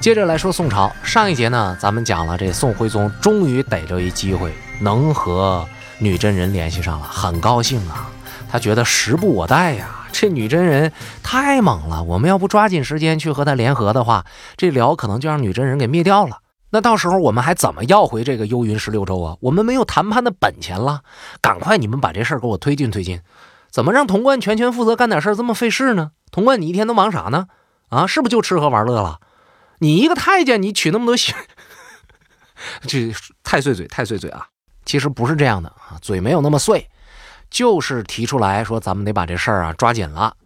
接着来说宋朝，上一节呢，咱们讲了这宋徽宗终于逮着一机会，能和女真人联系上了，很高兴啊。他觉得时不我待呀，这女真人太猛了，我们要不抓紧时间去和他联合的话，这辽可能就让女真人给灭掉了。那到时候我们还怎么要回这个幽云十六州啊？我们没有谈判的本钱了。赶快你们把这事儿给我推进推进，怎么让潼关全权负责干点事儿这么费事呢？潼关你一天都忙啥呢？啊，是不是就吃喝玩乐了？你一个太监，你娶那么多媳，这太碎嘴，太碎嘴啊！其实不是这样的啊，嘴没有那么碎，就是提出来说咱们得把这事儿啊抓紧了。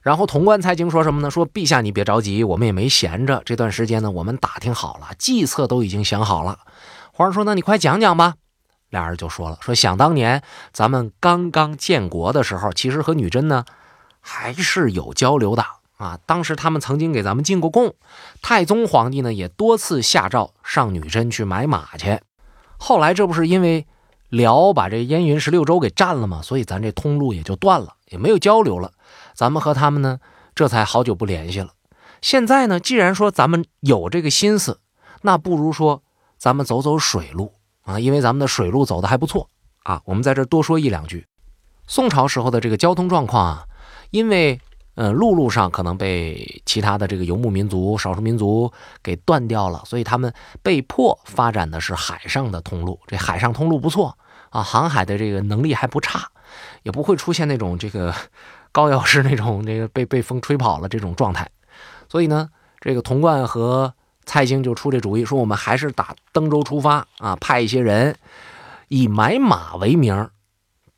然后潼关蔡京说什么呢？说陛下你别着急，我们也没闲着，这段时间呢，我们打听好了，计策都已经想好了。皇上说那你快讲讲吧。俩人就说了，说想当年咱们刚刚建国的时候，其实和女真呢还是有交流的。啊，当时他们曾经给咱们进过贡，太宗皇帝呢也多次下诏上女真去买马去。后来这不是因为辽把这燕云十六州给占了吗？所以咱这通路也就断了，也没有交流了。咱们和他们呢这才好久不联系了。现在呢，既然说咱们有这个心思，那不如说咱们走走水路啊，因为咱们的水路走的还不错啊。我们在这多说一两句，宋朝时候的这个交通状况啊，因为。嗯，陆路上可能被其他的这个游牧民族、少数民族给断掉了，所以他们被迫发展的是海上的通路。这海上通路不错啊，航海的这个能力还不差，也不会出现那种这个 高药师那种这个被被风吹跑了这种状态。所以呢，这个童贯和蔡京就出这主意，说我们还是打登州出发啊，派一些人以买马为名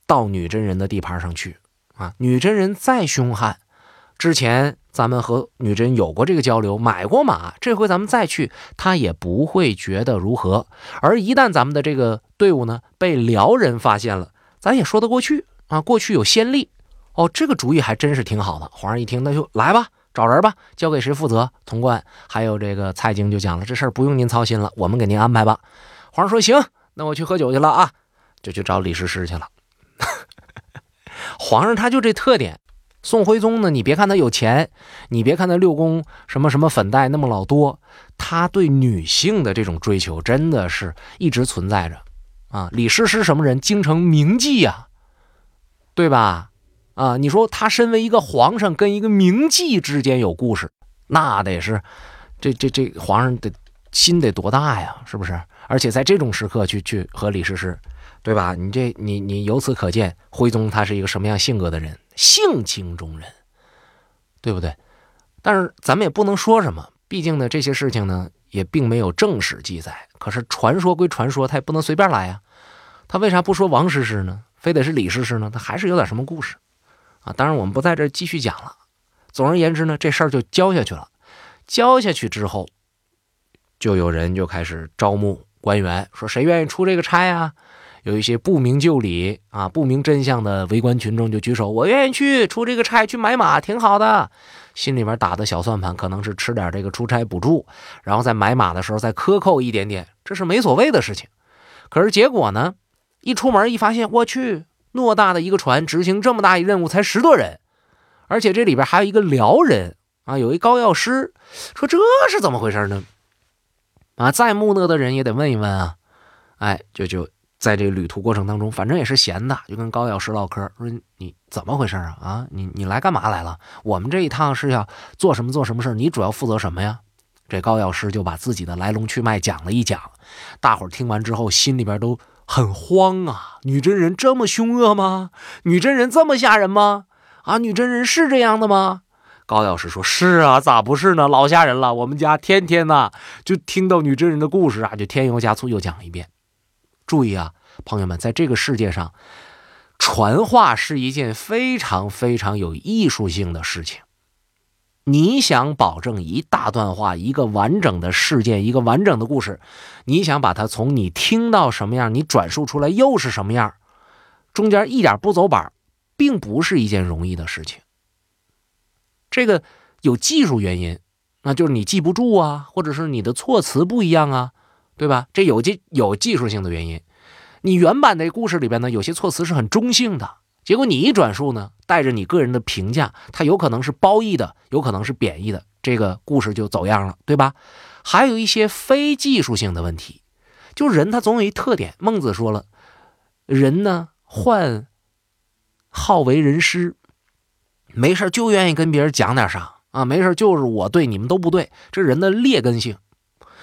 到女真人的地盘上去啊。女真人再凶悍。之前咱们和女真有过这个交流，买过马，这回咱们再去，他也不会觉得如何。而一旦咱们的这个队伍呢被辽人发现了，咱也说得过去啊，过去有先例。哦，这个主意还真是挺好的。皇上一听，那就来吧，找人吧，交给谁负责？潼关还有这个蔡京就讲了，这事儿不用您操心了，我们给您安排吧。皇上说行，那我去喝酒去了啊，就去找李师师去了。皇上他就这特点。宋徽宗呢？你别看他有钱，你别看他六宫什么什么粉黛那么老多，他对女性的这种追求真的是一直存在着啊！李师师什么人？京城名妓呀，对吧？啊，你说他身为一个皇上，跟一个名妓之间有故事，那得是这这这皇上的心得多大呀？是不是？而且在这种时刻去去和李师师，对吧？你这你你由此可见，徽宗他是一个什么样性格的人？性情中人，对不对？但是咱们也不能说什么，毕竟呢，这些事情呢也并没有正史记载。可是传说归传说，他也不能随便来呀。他为啥不说王师师呢？非得是李师师呢？他还是有点什么故事啊？当然，我们不在这继续讲了。总而言之呢，这事儿就交下去了。交下去之后，就有人就开始招募官员，说谁愿意出这个差啊？有一些不明就里啊、不明真相的围观群众就举手，我愿意去出这个差去买马，挺好的。心里面打的小算盘可能是吃点这个出差补助，然后在买马的时候再克扣一点点，这是没所谓的事情。可是结果呢，一出门一发现，我去，偌大的一个船执行这么大一任务才十多人，而且这里边还有一个辽人啊，有一高药师，说这是怎么回事呢？啊，再木讷的人也得问一问啊，哎，就就。在这旅途过程当中，反正也是闲的，就跟高药师唠嗑，说你怎么回事啊？啊，你你来干嘛来了？我们这一趟是要做什么做什么事你主要负责什么呀？这高药师就把自己的来龙去脉讲了一讲，大伙儿听完之后心里边都很慌啊！女真人这么凶恶吗？女真人这么吓人吗？啊，女真人是这样的吗？高药师说：“是啊，咋不是呢？老吓人了！我们家天天呐就听到女真人的故事啊，就添油加醋又讲一遍。”注意啊，朋友们，在这个世界上，传话是一件非常非常有艺术性的事情。你想保证一大段话、一个完整的事件、一个完整的故事，你想把它从你听到什么样，你转述出来又是什么样，中间一点不走板，并不是一件容易的事情。这个有技术原因，那就是你记不住啊，或者是你的措辞不一样啊。对吧？这有技有技术性的原因。你原版的故事里边呢，有些措辞是很中性的，结果你一转述呢，带着你个人的评价，它有可能是褒义的，有可能是贬义的，这个故事就走样了，对吧？还有一些非技术性的问题。就人他总有一特点，孟子说了，人呢患好为人师，没事就愿意跟别人讲点啥啊，没事就是我对你们都不对，这人的劣根性。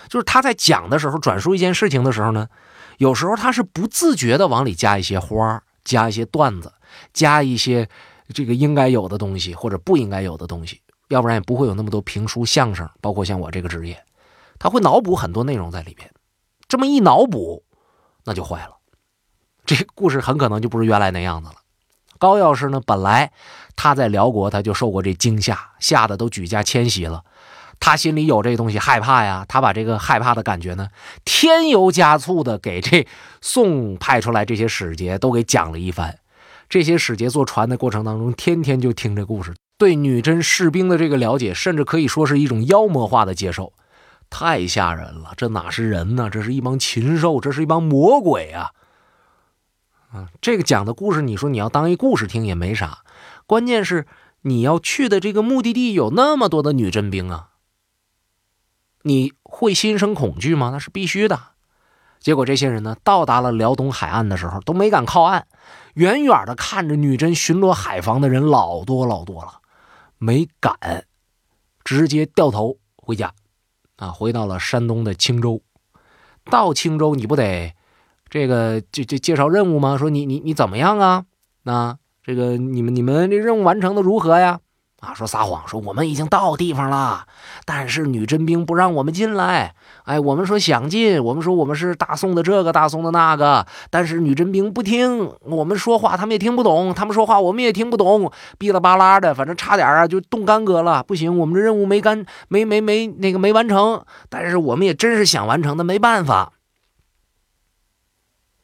就是他在讲的时候，转述一件事情的时候呢，有时候他是不自觉的往里加一些花加一些段子，加一些这个应该有的东西或者不应该有的东西，要不然也不会有那么多评书、相声，包括像我这个职业，他会脑补很多内容在里边。这么一脑补，那就坏了，这故事很可能就不是原来那样子了。高药师呢，本来他在辽国他就受过这惊吓，吓得都举家迁徙了。他心里有这东西害怕呀，他把这个害怕的感觉呢，添油加醋的给这宋派出来这些使节都给讲了一番。这些使节坐船的过程当中，天天就听这故事，对女真士兵的这个了解，甚至可以说是一种妖魔化的接受，太吓人了。这哪是人呢？这是一帮禽兽，这是一帮魔鬼啊！啊，这个讲的故事，你说你要当一故事听也没啥，关键是你要去的这个目的地有那么多的女真兵啊。你会心生恐惧吗？那是必须的。结果这些人呢，到达了辽东海岸的时候，都没敢靠岸，远远的看着女真巡逻海防的人老多老多了，没敢，直接掉头回家，啊，回到了山东的青州。到青州，你不得这个就就介绍任务吗？说你你你怎么样啊？那这个你们你们这任务完成的如何呀？啊，说撒谎，说我们已经到地方了，但是女真兵不让我们进来。哎，我们说想进，我们说我们是大宋的这个，大宋的那个，但是女真兵不听，我们说话他们也听不懂，他们说话我们也听不懂，哔啦吧啦的，反正差点啊就动干戈了。不行，我们这任务没干，没没没那个没完成，但是我们也真是想完成的，没办法。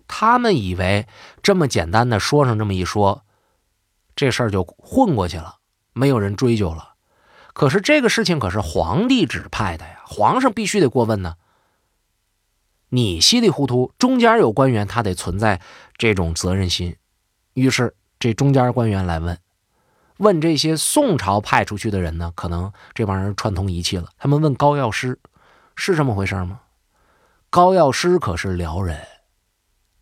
他们以为这么简单的说上这么一说，这事儿就混过去了。没有人追究了，可是这个事情可是皇帝指派的呀，皇上必须得过问呢。你稀里糊涂，中间有官员，他得存在这种责任心。于是这中间官员来问，问这些宋朝派出去的人呢，可能这帮人串通一气了。他们问高药师，是这么回事吗？高药师可是辽人，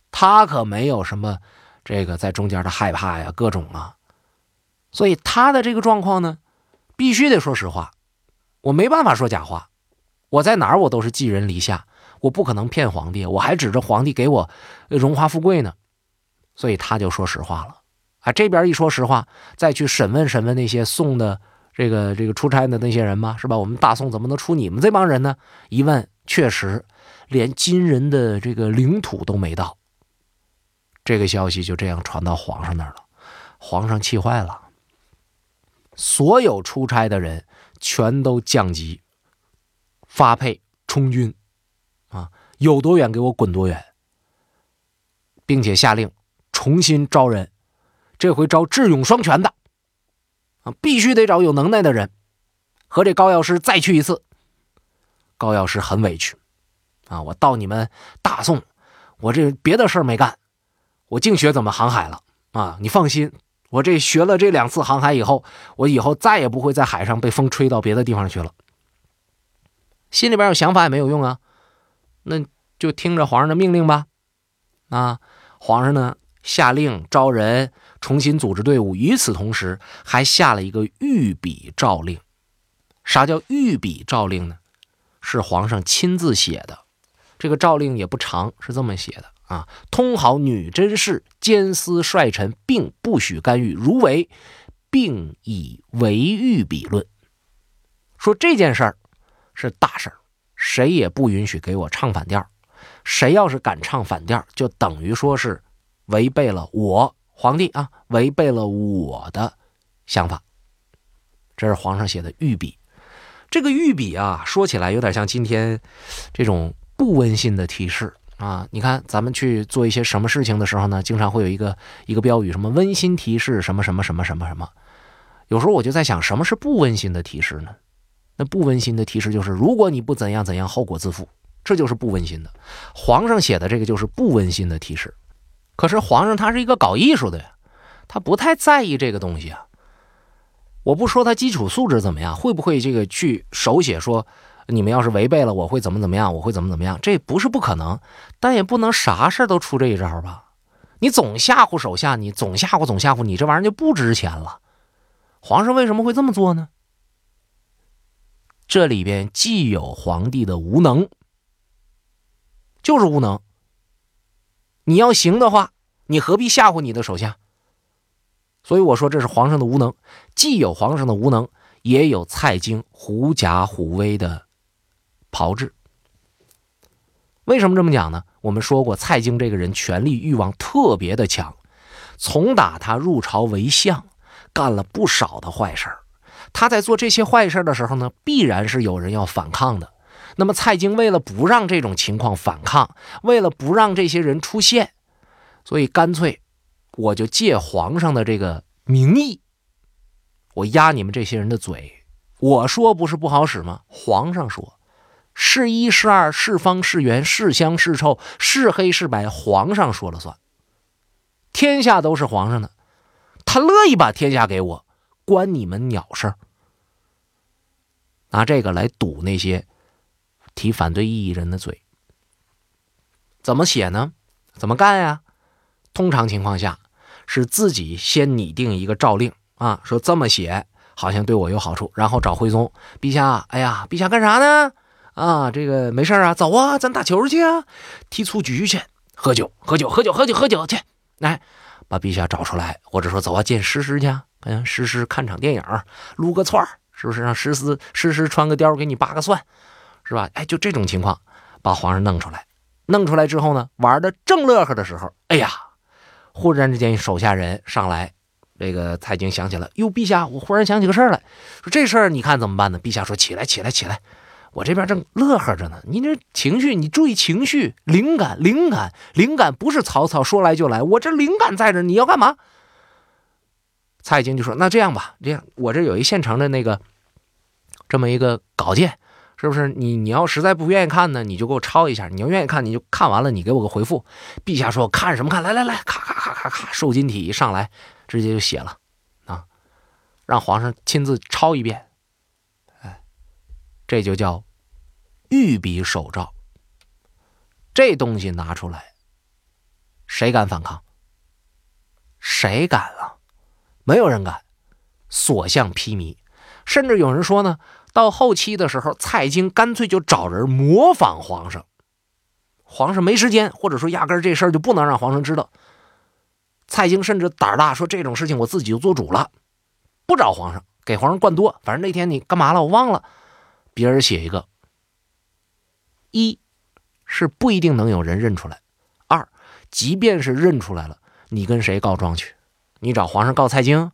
他可没有什么这个在中间的害怕呀，各种啊。所以他的这个状况呢，必须得说实话，我没办法说假话。我在哪儿我都是寄人篱下，我不可能骗皇帝，我还指着皇帝给我荣华富贵呢。所以他就说实话了啊。这边一说实话，再去审问审问那些宋的这个这个出差的那些人嘛，是吧？我们大宋怎么能出你们这帮人呢？一问，确实连金人的这个领土都没到。这个消息就这样传到皇上那儿了，皇上气坏了。所有出差的人全都降级，发配充军，啊，有多远给我滚多远，并且下令重新招人，这回招智勇双全的，啊，必须得找有能耐的人，和这高药师再去一次。高药师很委屈，啊，我到你们大宋，我这别的事儿没干，我净学怎么航海了，啊，你放心。我这学了这两次航海以后，我以后再也不会在海上被风吹到别的地方去了。心里边有想法也没有用啊，那就听着皇上的命令吧。啊，皇上呢下令招人，重新组织队伍，与此同时还下了一个御笔诏令。啥叫御笔诏令呢？是皇上亲自写的。这个诏令也不长，是这么写的。啊！通好女真事，监司帅臣，并不许干预。如违，并以违御笔论。说这件事儿是大事儿，谁也不允许给我唱反调。谁要是敢唱反调，就等于说是违背了我皇帝啊，违背了我的想法。这是皇上写的御笔。这个御笔啊，说起来有点像今天这种不温馨的提示。啊，你看，咱们去做一些什么事情的时候呢，经常会有一个一个标语，什么温馨提示，什么什么什么什么什么。有时候我就在想，什么是不温馨的提示呢？那不温馨的提示就是，如果你不怎样怎样，后果自负，这就是不温馨的。皇上写的这个就是不温馨的提示。可是皇上他是一个搞艺术的呀，他不太在意这个东西啊。我不说他基础素质怎么样，会不会这个去手写说，你们要是违背了，我会怎么怎么样，我会怎么怎么样，这不是不可能，但也不能啥事都出这一招吧？你总吓唬手下，你总吓唬总吓唬，你这玩意儿就不值钱了。皇上为什么会这么做呢？这里边既有皇帝的无能，就是无能。你要行的话，你何必吓唬你的手下？所以我说这是皇上的无能，既有皇上的无能，也有蔡京狐假虎威的炮制。为什么这么讲呢？我们说过，蔡京这个人权力欲望特别的强，从打他入朝为相，干了不少的坏事他在做这些坏事的时候呢，必然是有人要反抗的。那么蔡京为了不让这种情况反抗，为了不让这些人出现，所以干脆。我就借皇上的这个名义，我压你们这些人的嘴。我说不是不好使吗？皇上说，是一是二是方是圆是香是臭是黑是白，皇上说了算。天下都是皇上的，他乐意把天下给我，关你们鸟事拿这个来堵那些提反对异议人的嘴，怎么写呢？怎么干呀？通常情况下。是自己先拟定一个诏令啊，说这么写好像对我有好处，然后找徽宗陛下。哎呀，陛下干啥呢？啊，这个没事啊，走啊，咱打球去啊，踢蹴鞠去，喝酒，喝酒，喝酒，喝酒，喝酒去。来，把陛下找出来，或者说走啊，见诗诗去，跟诗诗看场电影，撸个串是不是？让诗诗诗诗穿个貂给你扒个蒜，是吧？哎，就这种情况，把皇上弄出来，弄出来之后呢，玩的正乐呵的时候，哎呀。忽然之间，手下人上来，这个蔡京想起了，哟，陛下，我忽然想起个事儿来，说这事儿你看怎么办呢？陛下说：起来，起来，起来，我这边正乐呵着呢。你这情绪，你注意情绪，灵感，灵感，灵感不是曹操说来就来，我这灵感在这，你要干嘛？蔡京就说：那这样吧，这样我这有一现成的那个这么一个稿件。是不是你你要实在不愿意看呢，你就给我抄一下；你要愿意看，你就看完了，你给我个回复。陛下说看什么看？来来来，咔咔咔咔咔，瘦金体一上来，直接就写了啊，让皇上亲自抄一遍。这就叫御笔手诏。这东西拿出来，谁敢反抗？谁敢啊？没有人敢，所向披靡。甚至有人说呢。到后期的时候，蔡京干脆就找人模仿皇上。皇上没时间，或者说压根儿这事儿就不能让皇上知道。蔡京甚至胆大，说这种事情我自己就做主了，不找皇上，给皇上灌多。反正那天你干嘛了，我忘了。别人写一个，一是不一定能有人认出来；二，即便是认出来了，你跟谁告状去？你找皇上告蔡京？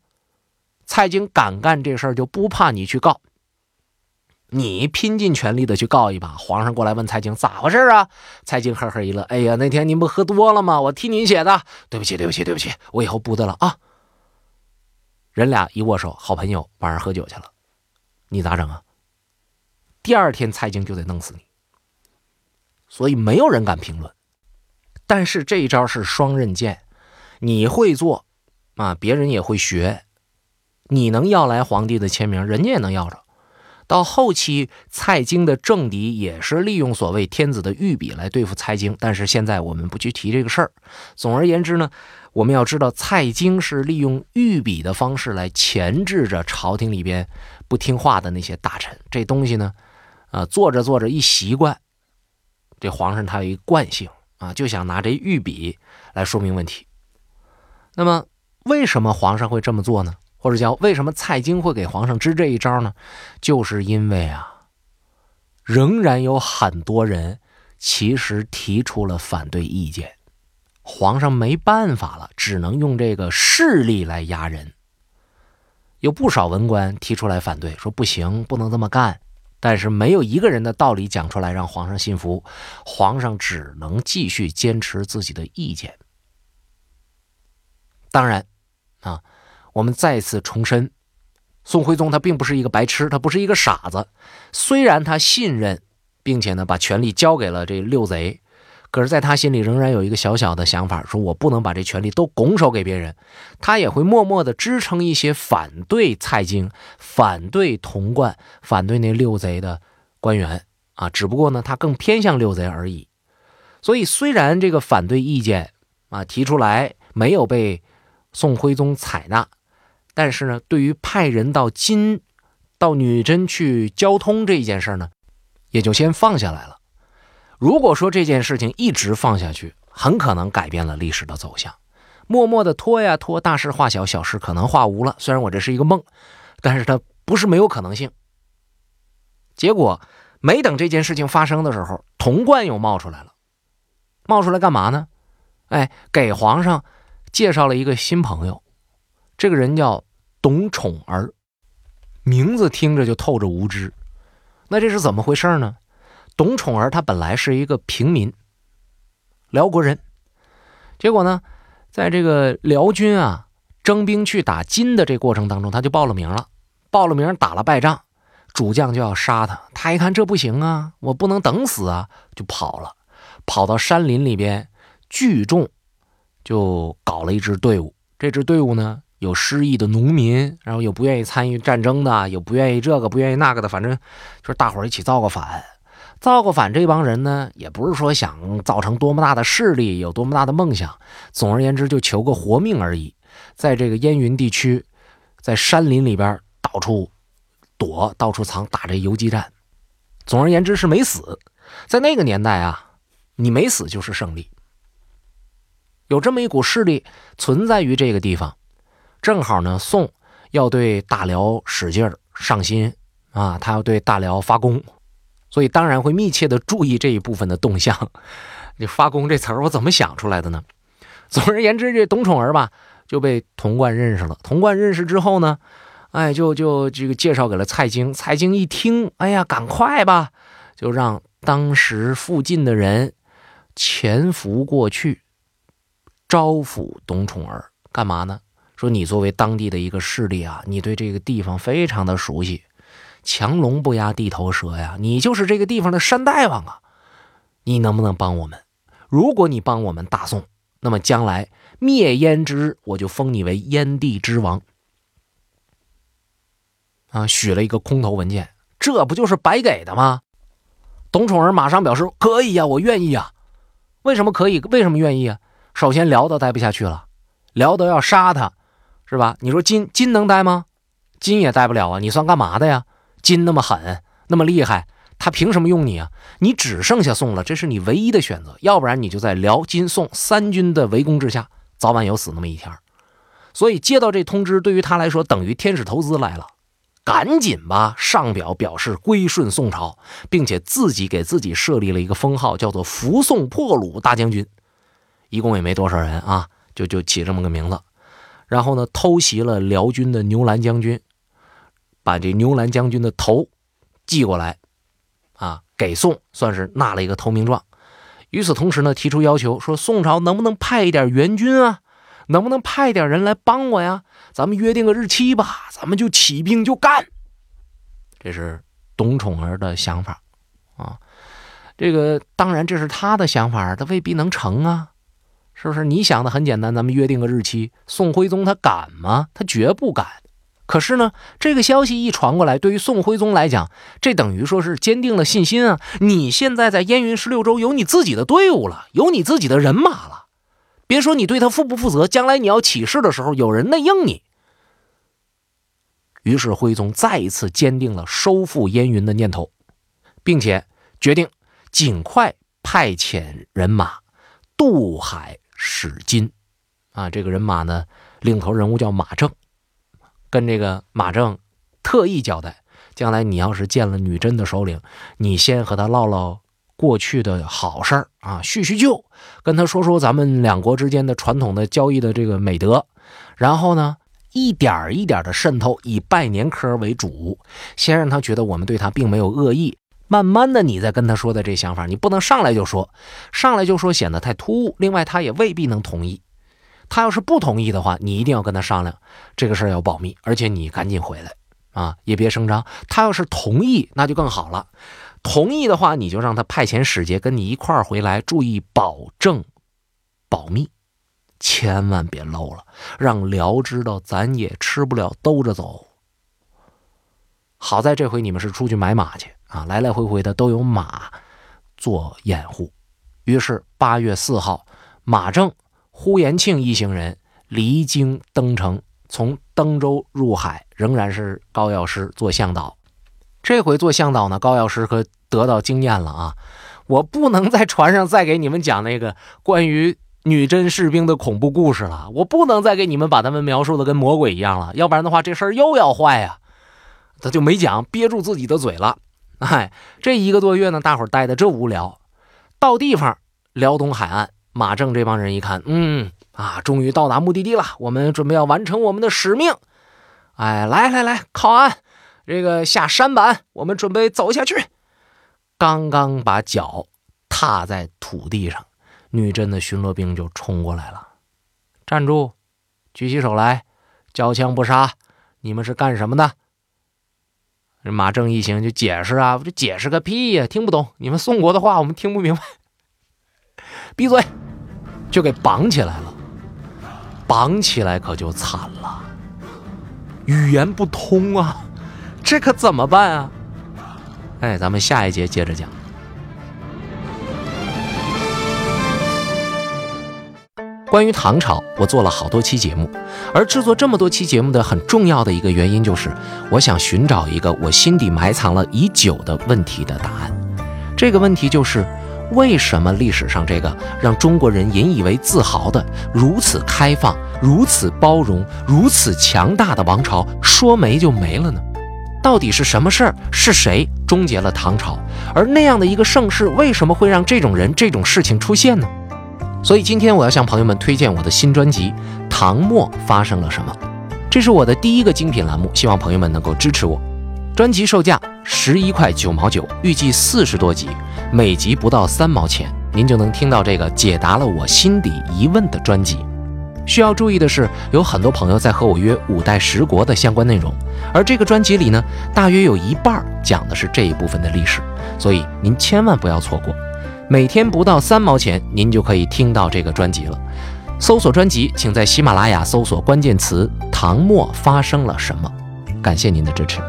蔡京敢干这事儿，就不怕你去告。你拼尽全力的去告一把，皇上过来问蔡京咋回事啊？蔡京呵呵一乐，哎呀，那天您不喝多了吗？我替您写的，对不起，对不起，对不起，我以后不的了啊。人俩一握手，好朋友，晚上喝酒去了，你咋整啊？第二天蔡京就得弄死你，所以没有人敢评论。但是这一招是双刃剑，你会做啊，别人也会学，你能要来皇帝的签名，人家也能要着。到后期，蔡京的政敌也是利用所谓天子的御笔来对付蔡京，但是现在我们不去提这个事儿。总而言之呢，我们要知道蔡京是利用御笔的方式来钳制着朝廷里边不听话的那些大臣。这东西呢，啊，做着做着一习惯，这皇上他有一惯性啊，就想拿这御笔来说明问题。那么，为什么皇上会这么做呢？或者叫为什么蔡京会给皇上支这一招呢？就是因为啊，仍然有很多人其实提出了反对意见，皇上没办法了，只能用这个势力来压人。有不少文官提出来反对，说不行，不能这么干。但是没有一个人的道理讲出来让皇上信服，皇上只能继续坚持自己的意见。当然，啊。我们再次重申，宋徽宗他并不是一个白痴，他不是一个傻子。虽然他信任，并且呢把权力交给了这六贼，可是在他心里仍然有一个小小的想法，说我不能把这权力都拱手给别人。他也会默默的支撑一些反对蔡京、反对童贯、反对那六贼的官员啊，只不过呢，他更偏向六贼而已。所以，虽然这个反对意见啊提出来没有被宋徽宗采纳，但是呢，对于派人到金到女真去交通这一件事呢，也就先放下来了。如果说这件事情一直放下去，很可能改变了历史的走向。默默的拖呀拖，大事化小，小事可能化无了。虽然我这是一个梦，但是它不是没有可能性。结果没等这件事情发生的时候，童贯又冒出来了。冒出来干嘛呢？哎，给皇上介绍了一个新朋友，这个人叫董宠儿，名字听着就透着无知。那这是怎么回事呢？董宠儿他本来是一个平民，辽国人，结果呢？在这个辽军啊征兵去打金的这过程当中，他就报了名了，报了名打了败仗，主将就要杀他。他一看这不行啊，我不能等死啊，就跑了，跑到山林里边聚众，就搞了一支队伍。这支队伍呢，有失意的农民，然后有不愿意参与战争的，有不愿意这个不愿意那个的，反正就是大伙儿一起造个反。造个反，这帮人呢，也不是说想造成多么大的势力，有多么大的梦想。总而言之，就求个活命而已。在这个燕云地区，在山林里边到处躲，到处藏，打这游击战。总而言之是没死。在那个年代啊，你没死就是胜利。有这么一股势力存在于这个地方，正好呢，宋要对大辽使劲上心啊，他要对大辽发功。所以当然会密切的注意这一部分的动向。你发功这词儿我怎么想出来的呢？总而言之，这董宠儿吧就被童贯认识了。童贯认识之后呢，哎，就就这个介绍给了蔡京。蔡京一听，哎呀，赶快吧，就让当时附近的人潜伏过去，招抚董宠儿，干嘛呢？说你作为当地的一个势力啊，你对这个地方非常的熟悉。强龙不压地头蛇呀！你就是这个地方的山大王啊！你能不能帮我们？如果你帮我们大宋，那么将来灭燕之，我就封你为燕地之王。啊，许了一个空头文件，这不就是白给的吗？董宠儿马上表示可以呀，我愿意呀。为什么可以？为什么愿意啊？首先，辽都待不下去了，辽都要杀他，是吧？你说金金能待吗？金也待不了啊！你算干嘛的呀？金那么狠，那么厉害，他凭什么用你啊？你只剩下宋了，这是你唯一的选择，要不然你就在辽、金、宋三军的围攻之下，早晚有死那么一天。所以接到这通知，对于他来说等于天使投资来了，赶紧吧上表表示归顺宋朝，并且自己给自己设立了一个封号，叫做扶宋破虏大将军。一共也没多少人啊，就就起这么个名字。然后呢，偷袭了辽军的牛栏将军。把这牛栏将军的头寄过来，啊，给宋算是纳了一个投名状。与此同时呢，提出要求说，宋朝能不能派一点援军啊？能不能派点人来帮我呀？咱们约定个日期吧，咱们就起兵就干。这是董宠儿的想法啊。这个当然这是他的想法，他未必能成啊，是不是？你想的很简单，咱们约定个日期。宋徽宗他敢吗？他绝不敢。可是呢，这个消息一传过来，对于宋徽宗来讲，这等于说是坚定了信心啊！你现在在燕云十六州有你自己的队伍了，有你自己的人马了。别说你对他负不负责，将来你要起事的时候，有人内应你。于是徽宗再一次坚定了收复燕云的念头，并且决定尽快派遣人马渡海使金。啊，这个人马呢，领头人物叫马正。跟这个马正特意交代，将来你要是见了女真的首领，你先和他唠唠过去的好事儿啊，叙叙旧，跟他说说咱们两国之间的传统的交易的这个美德，然后呢，一点一点的渗透，以拜年科为主，先让他觉得我们对他并没有恶意，慢慢的你再跟他说的这想法，你不能上来就说，上来就说显得太突兀，另外他也未必能同意。他要是不同意的话，你一定要跟他商量，这个事儿要保密，而且你赶紧回来啊，也别声张。他要是同意，那就更好了。同意的话，你就让他派遣使节跟你一块儿回来，注意保证保密，千万别漏了，让辽知道咱也吃不了兜着走。好在这回你们是出去买马去啊，来来回回的都有马做掩护。于是八月四号，马正、呼延庆一行人离京登城，从登州入海，仍然是高药师做向导。这回做向导呢，高药师可得到经验了啊！我不能在船上再给你们讲那个关于女真士兵的恐怖故事了，我不能再给你们把他们描述的跟魔鬼一样了，要不然的话这事儿又要坏呀。他就没讲，憋住自己的嘴了。哎，这一个多月呢，大伙儿待的这无聊。到地方，辽东海岸，马正这帮人一看，嗯啊，终于到达目的地了，我们准备要完成我们的使命。哎，来来来，靠岸。这个下山板，我们准备走下去。刚刚把脚踏在土地上，女真的巡逻兵就冲过来了。站住！举起手来！交枪不杀！你们是干什么的？马正一行就解释啊，这解释个屁呀，听不懂。你们宋国的话我们听不明白。闭嘴！就给绑起来了。绑起来可就惨了，语言不通啊。这可怎么办啊？哎，咱们下一节接着讲。关于唐朝，我做了好多期节目，而制作这么多期节目的很重要的一个原因，就是我想寻找一个我心底埋藏了已久的问题的答案。这个问题就是：为什么历史上这个让中国人引以为自豪的如此开放、如此包容、如此强大的王朝，说没就没了呢？到底是什么事儿？是谁终结了唐朝？而那样的一个盛世，为什么会让这种人、这种事情出现呢？所以今天我要向朋友们推荐我的新专辑《唐末发生了什么》，这是我的第一个精品栏目，希望朋友们能够支持我。专辑售价十一块九毛九，预计四十多集，每集不到三毛钱，您就能听到这个解答了我心底疑问的专辑。需要注意的是，有很多朋友在和我约五代十国的相关内容，而这个专辑里呢，大约有一半讲的是这一部分的历史，所以您千万不要错过。每天不到三毛钱，您就可以听到这个专辑了。搜索专辑，请在喜马拉雅搜索关键词“唐末发生了什么”。感谢您的支持。